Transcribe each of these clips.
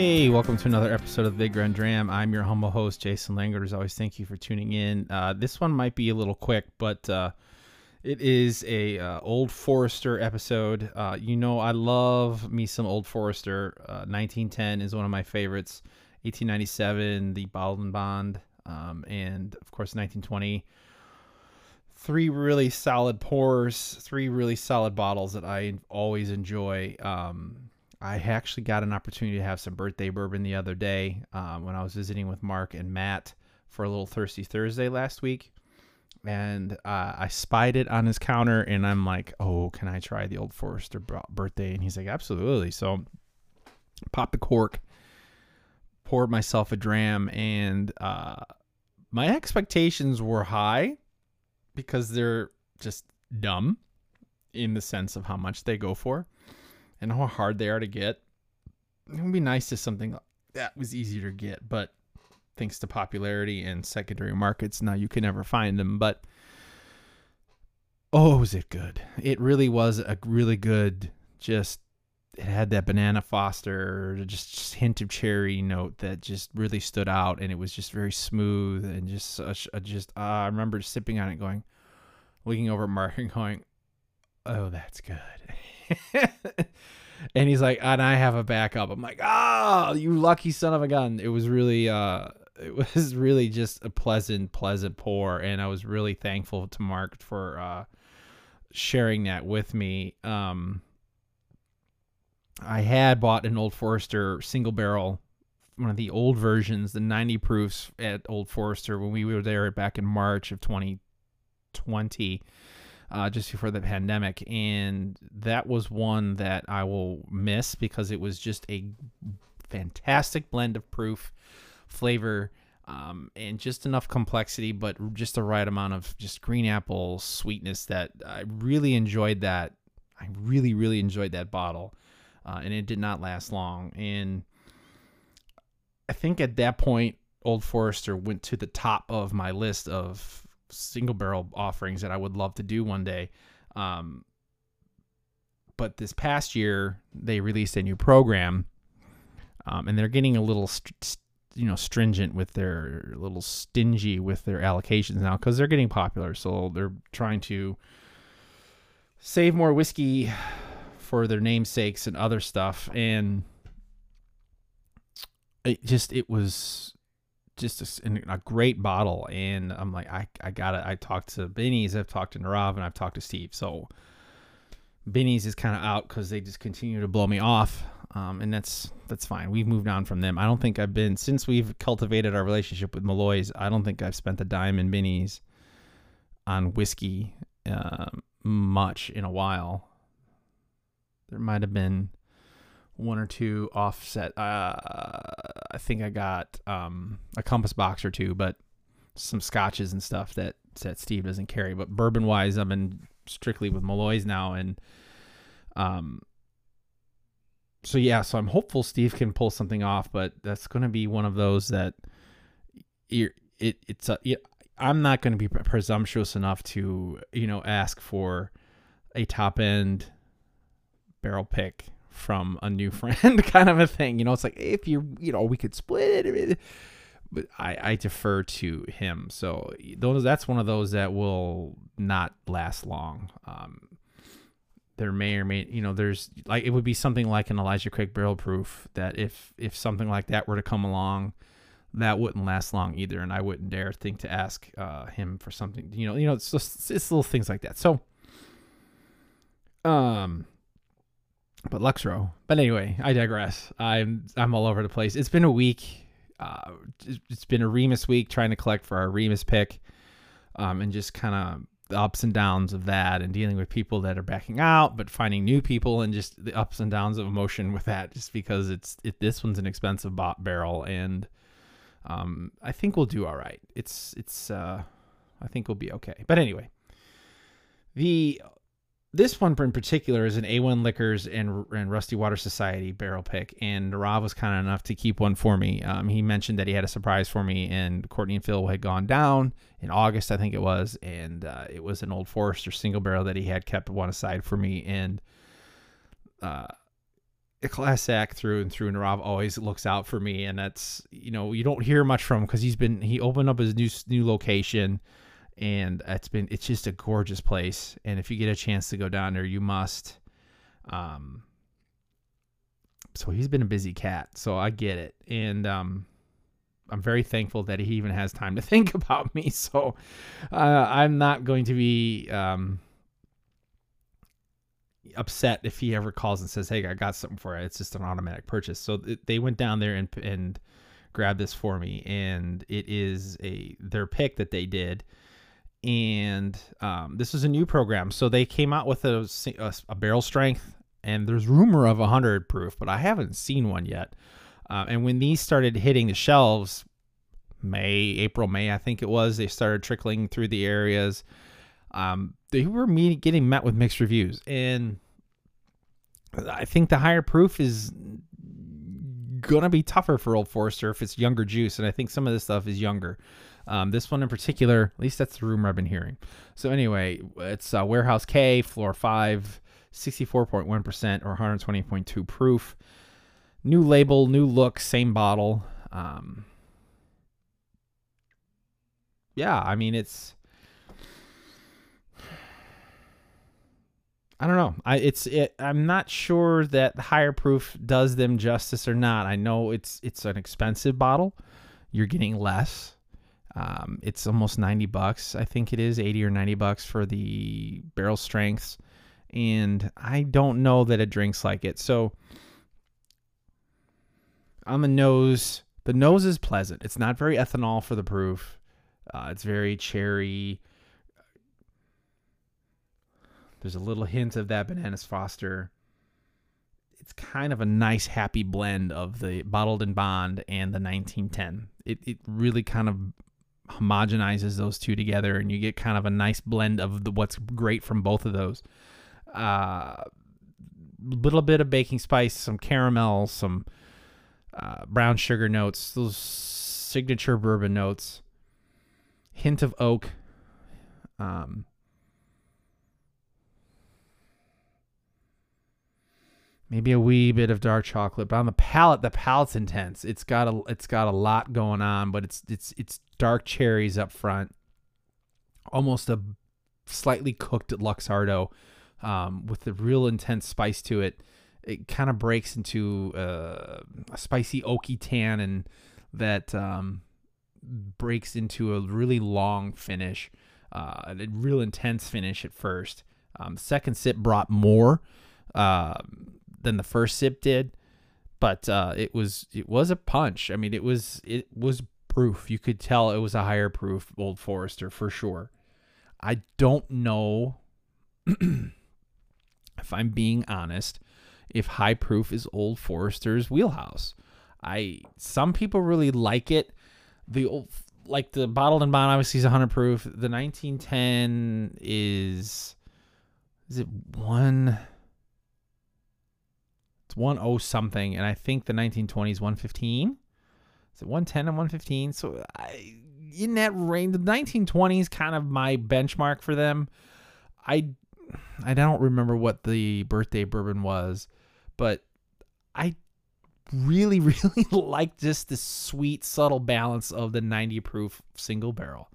Hey, welcome to another episode of the Big Red Dram. I'm your humble host, Jason Langard. As always, thank you for tuning in. Uh, this one might be a little quick, but uh, it is a uh, Old Forester episode. Uh, you know, I love me some Old Forester. 1910 uh, is one of my favorites. 1897, the and Bond, um, and of course 1920. Three really solid pours, three really solid bottles that I always enjoy. Um, I actually got an opportunity to have some birthday bourbon the other day um, when I was visiting with Mark and Matt for a little Thirsty Thursday last week. And uh, I spied it on his counter, and I'm like, "Oh, can I try the Old Forester birthday?" And he's like, "Absolutely." So, pop the cork, poured myself a dram, and uh, my expectations were high because they're just dumb in the sense of how much they go for and how hard they are to get. It would be nice to something that was easier to get, but thanks to popularity and secondary markets, now you can never find them. But oh, was it good? It really was a really good. Just it had that banana Foster, just, just hint of cherry note that just really stood out, and it was just very smooth and just such a just. Uh, I remember sipping on it, going, looking over at Mark and going, "Oh, that's good." and he's like, and I have a backup. I'm like, oh, you lucky son of a gun. It was really, uh, it was really just a pleasant, pleasant pour, and I was really thankful to Mark for uh, sharing that with me. Um, I had bought an Old Forester single barrel, one of the old versions, the 90 proofs at Old Forester when we were there back in March of 2020 uh, just before the pandemic, and that was one that I will miss because it was just a fantastic blend of proof, flavor, um, and just enough complexity, but just the right amount of just green apple sweetness that I really enjoyed. That I really really enjoyed that bottle, uh, and it did not last long. And I think at that point, Old Forester went to the top of my list of single barrel offerings that I would love to do one day. Um, but this past year, they released a new program, um, and they're getting a little, st- you know, stringent with their, a little stingy with their allocations now because they're getting popular. So they're trying to save more whiskey for their namesakes and other stuff, and it just it was just a, a, great bottle. And I'm like, I, I got it. I talked to Benny's, I've talked to Nirav, and I've talked to Steve. So Benny's is kind of out because they just continue to blow me off. Um, and that's that's fine. We've moved on from them. I don't think I've been since we've cultivated our relationship with Malloy's. I don't think I've spent a dime in Benny's on whiskey uh, much in a while. There might have been one or two offset. Uh, I think I got um, a compass box or two, but some scotches and stuff that that Steve doesn't carry. But bourbon wise, I'm in strictly with Malloy's now, and um, so yeah, so I'm hopeful Steve can pull something off, but that's going to be one of those that it it's a, I'm not going to be presumptuous enough to you know ask for a top end barrel pick from a new friend kind of a thing. You know, it's like if you you know we could split it, but I I defer to him. So those that's one of those that will not last long. Um, there may or may you know there's like it would be something like an Elijah Craig barrel proof that if if something like that were to come along that wouldn't last long either and I wouldn't dare think to ask uh, him for something you know you know it's just it's little things like that so um but Luxro. But anyway, I digress. I'm I'm all over the place. It's been a week. Uh, it's been a Remus week trying to collect for our Remus pick, um, and just kind of the ups and downs of that, and dealing with people that are backing out, but finding new people, and just the ups and downs of emotion with that. Just because it's it, this one's an expensive bot barrel, and um, I think we'll do all right. It's it's uh, I think we'll be okay. But anyway, the this one in particular is an A1 Liquors and, and Rusty Water Society barrel pick, and Rob was kind enough to keep one for me. Um, he mentioned that he had a surprise for me, and Courtney and Phil had gone down in August, I think it was, and uh, it was an Old Forester single barrel that he had kept one aside for me, and uh, a class act through and through. And Rob always looks out for me, and that's you know you don't hear much from him because he's been he opened up his new new location, and it's been it's just a gorgeous place. And if you get a chance to go down there, you must. Um. So he's been a busy cat, so I get it, and um, I'm very thankful that he even has time to think about me. So uh, I'm not going to be um upset if he ever calls and says, "Hey, I got something for you." It's just an automatic purchase. So th- they went down there and and grabbed this for me, and it is a their pick that they did. And um, this is a new program, so they came out with a, a, a barrel strength, and there's rumor of a hundred proof, but I haven't seen one yet. Uh, and when these started hitting the shelves, May, April, May, I think it was, they started trickling through the areas um, they were getting met with mixed reviews, and I think the higher proof is gonna be tougher for Old Forester if it's younger juice, and I think some of this stuff is younger. Um, this one in particular, at least that's the rumor I've been hearing. So anyway, it's uh, Warehouse K, floor five, 64.1% or 120.2 proof. New label, new look, same bottle. Um, yeah, I mean it's I don't know. I it's it, I'm not sure that higher proof does them justice or not. I know it's it's an expensive bottle. You're getting less. Um, it's almost 90 bucks. I think it is 80 or 90 bucks for the barrel strengths, and I don't know that it drinks like it. So on the nose, the nose is pleasant. It's not very ethanol for the proof. Uh, it's very cherry there's a little hint of that bananas Foster. It's kind of a nice, happy blend of the bottled and bond and the 1910. It it really kind of homogenizes those two together, and you get kind of a nice blend of the, what's great from both of those. A uh, little bit of baking spice, some caramel, some uh, brown sugar notes, those signature bourbon notes, hint of oak. Um, maybe a wee bit of dark chocolate, but on the palate, the palate's intense. It's got a it's got a lot going on, but it's it's it's dark cherries up front, almost a slightly cooked Luxardo, um, with a real intense spice to it. It kind of breaks into uh, a spicy oaky tannin that um, breaks into a really long finish, uh, a real intense finish at first. Um, second sip brought more. Um, than the first sip did, but uh, it was it was a punch. I mean, it was it was proof. You could tell it was a higher proof Old Forester for sure. I don't know if I'm being honest if high proof is Old Forester's wheelhouse. I some people really like it. The old like the bottled and bond obviously is 100 proof. The 1910 is is it one it's 10 something, and I think the 1920s 115. Is it 110 and 115? So I, in that range, the 1920s kind of my benchmark for them. I I don't remember what the birthday bourbon was, but I really, really like just the sweet, subtle balance of the 90 proof single barrel.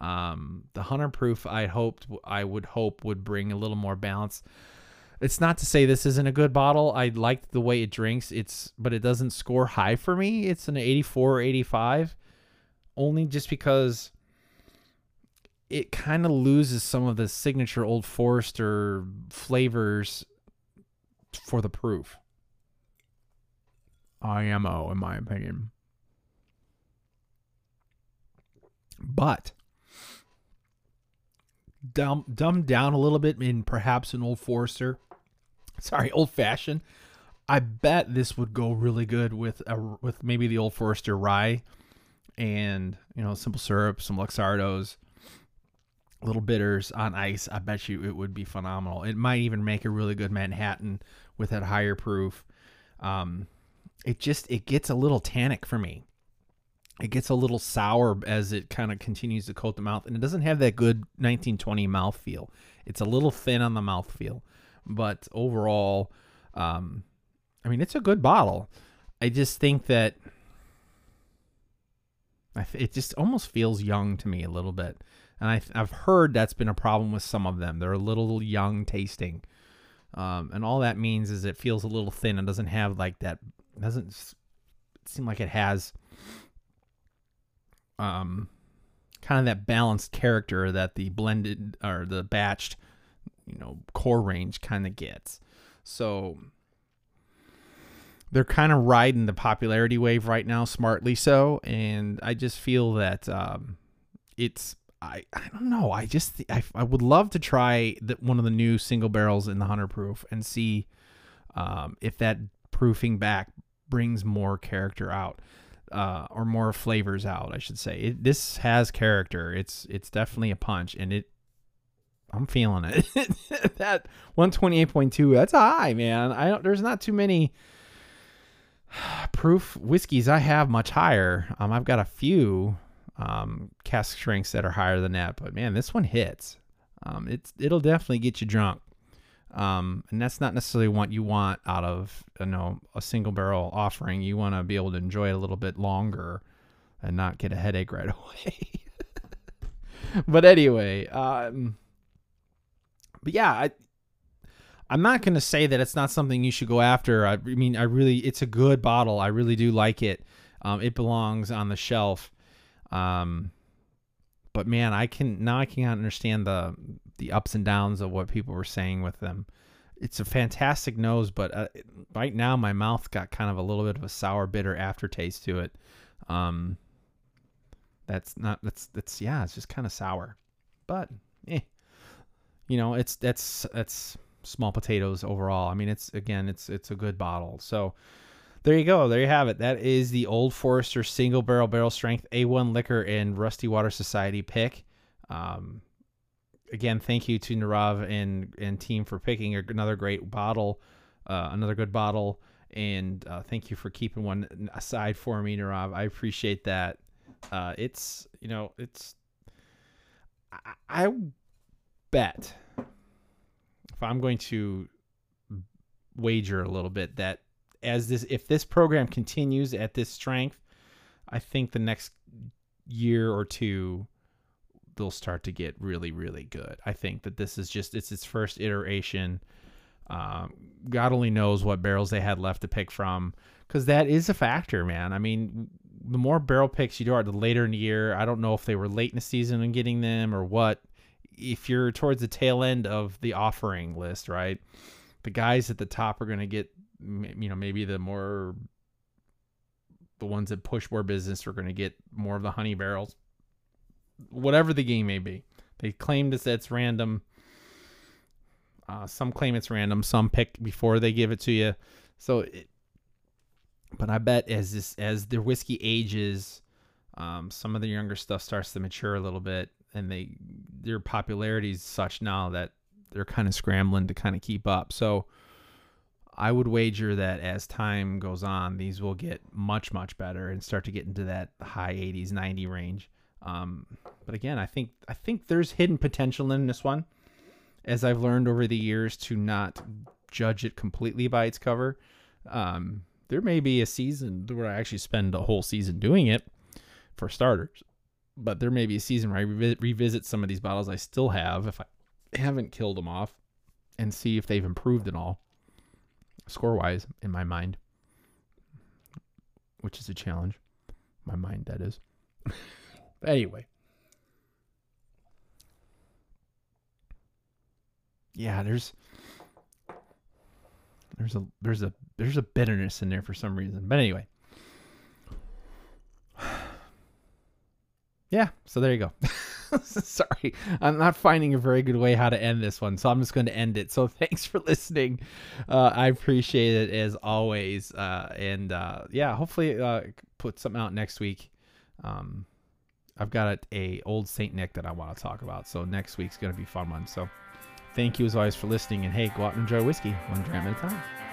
Um, the 100 proof, I hoped, I would hope would bring a little more balance. It's not to say this isn't a good bottle. I liked the way it drinks. It's but it doesn't score high for me. It's an 84 or 85 only just because it kind of loses some of the signature Old Forester flavors for the proof. IMO, in my opinion. But dumb, dumbed down a little bit in perhaps an Old Forester sorry, old fashioned. I bet this would go really good with a, with maybe the old Forester rye and you know simple syrup, some Luxardos, little bitters on ice. I bet you it would be phenomenal. It might even make a really good Manhattan with that higher proof. Um, it just it gets a little tannic for me. It gets a little sour as it kind of continues to coat the mouth, and it doesn't have that good 1920 mouth feel. It's a little thin on the mouth feel but overall, um, I mean, it's a good bottle. I just think that it just almost feels young to me a little bit. And I, have heard that's been a problem with some of them. They're a little young tasting. Um, and all that means is it feels a little thin and doesn't have like that, doesn't seem like it has um, kind of that balanced character that the blended or the batched, you know, core range kind of gets. So they're kind of riding the popularity wave right now, smartly so. And I just feel that um, it's I, I don't know. I just I, I would love to try the, one of the new single barrels in the hunter proof and see um, if that proofing back brings more character out uh, or more flavors out. I should say it, this has character. It's it's definitely a punch, and it I'm feeling it. that 128.2 that's high, man. I don't. There's not too many proof whiskeys I have much higher. Um, I've got a few um, cask strengths that are higher than that, but man, this one hits. Um, it's it'll definitely get you drunk. Um, and that's not necessarily what you want out of you know a single barrel offering. You want to be able to enjoy it a little bit longer and not get a headache right away. but anyway, um, but yeah, I I'm not to say that it's not something you should go after. I, I, mean, I really, it's a good bottle. I really do like it. Um, it belongs on the shelf. Um, but man, I can now I can understand the the ups and downs of what people were saying with them. It's a fantastic nose, but uh, right now my mouth got kind of a little bit of a sour, bitter aftertaste to it. Um, that's not that's that's yeah, it's just kind of sour, but eh, you know, it's that's that's small potatoes overall. I mean, it's again, it's it's a good bottle. So there you go. There you have it. That is the Old Forester Single Barrel Barrel Strength A1 Liquor and Rusty Water Society pick. Um, again, thank you to Nirav and and team for picking another great bottle, uh, another good bottle, and uh, thank you for keeping one aside for me, Nirav. I appreciate that. Uh, it's you know it's I, I bet if I'm going to wager a little bit that as this if this program continues at this strength, I think the next year or two they'll start to get really really good. I think that this is just it's its first iteration. Um, God only knows what barrels they had left to pick from because that is a factor, man. I mean, the more barrel picks you do, are, the later in the year. I don't know if they were late in the season and getting them or what. If you're towards the tail end of the offering list, right, the guys at the top are going to get, you know, maybe the more the ones that push more business are going to get more of the honey barrels whatever the game may be. They claim that it's random. Uh, some claim it's random. Some pick before they give it to you. So, it, but I bet as this as the whiskey ages, um, some of the younger stuff starts to mature a little bit, and they their popularity is such now that they're kind of scrambling to kind of keep up. So, I would wager that as time goes on, these will get much much better and start to get into that high 80s, 90 range. Um, but again, I think I think there's hidden potential in this one, as I've learned over the years to not judge it completely by its cover. Um, there may be a season where I actually spend a whole season doing it, for starters. But there may be a season where I re- revisit some of these bottles I still have if I haven't killed them off, and see if they've improved at all, score wise, in my mind, which is a challenge. My mind, that is. Anyway. Yeah, there's there's a there's a there's a bitterness in there for some reason. But anyway. Yeah, so there you go. Sorry, I'm not finding a very good way how to end this one, so I'm just going to end it. So thanks for listening. Uh, I appreciate it as always, uh, and uh, yeah, hopefully uh, put something out next week. Um, I've got a, a old Saint Nick that I want to talk about. So next week's gonna be fun one. So thank you as always for listening, and hey, go out and enjoy whiskey one dram at a time.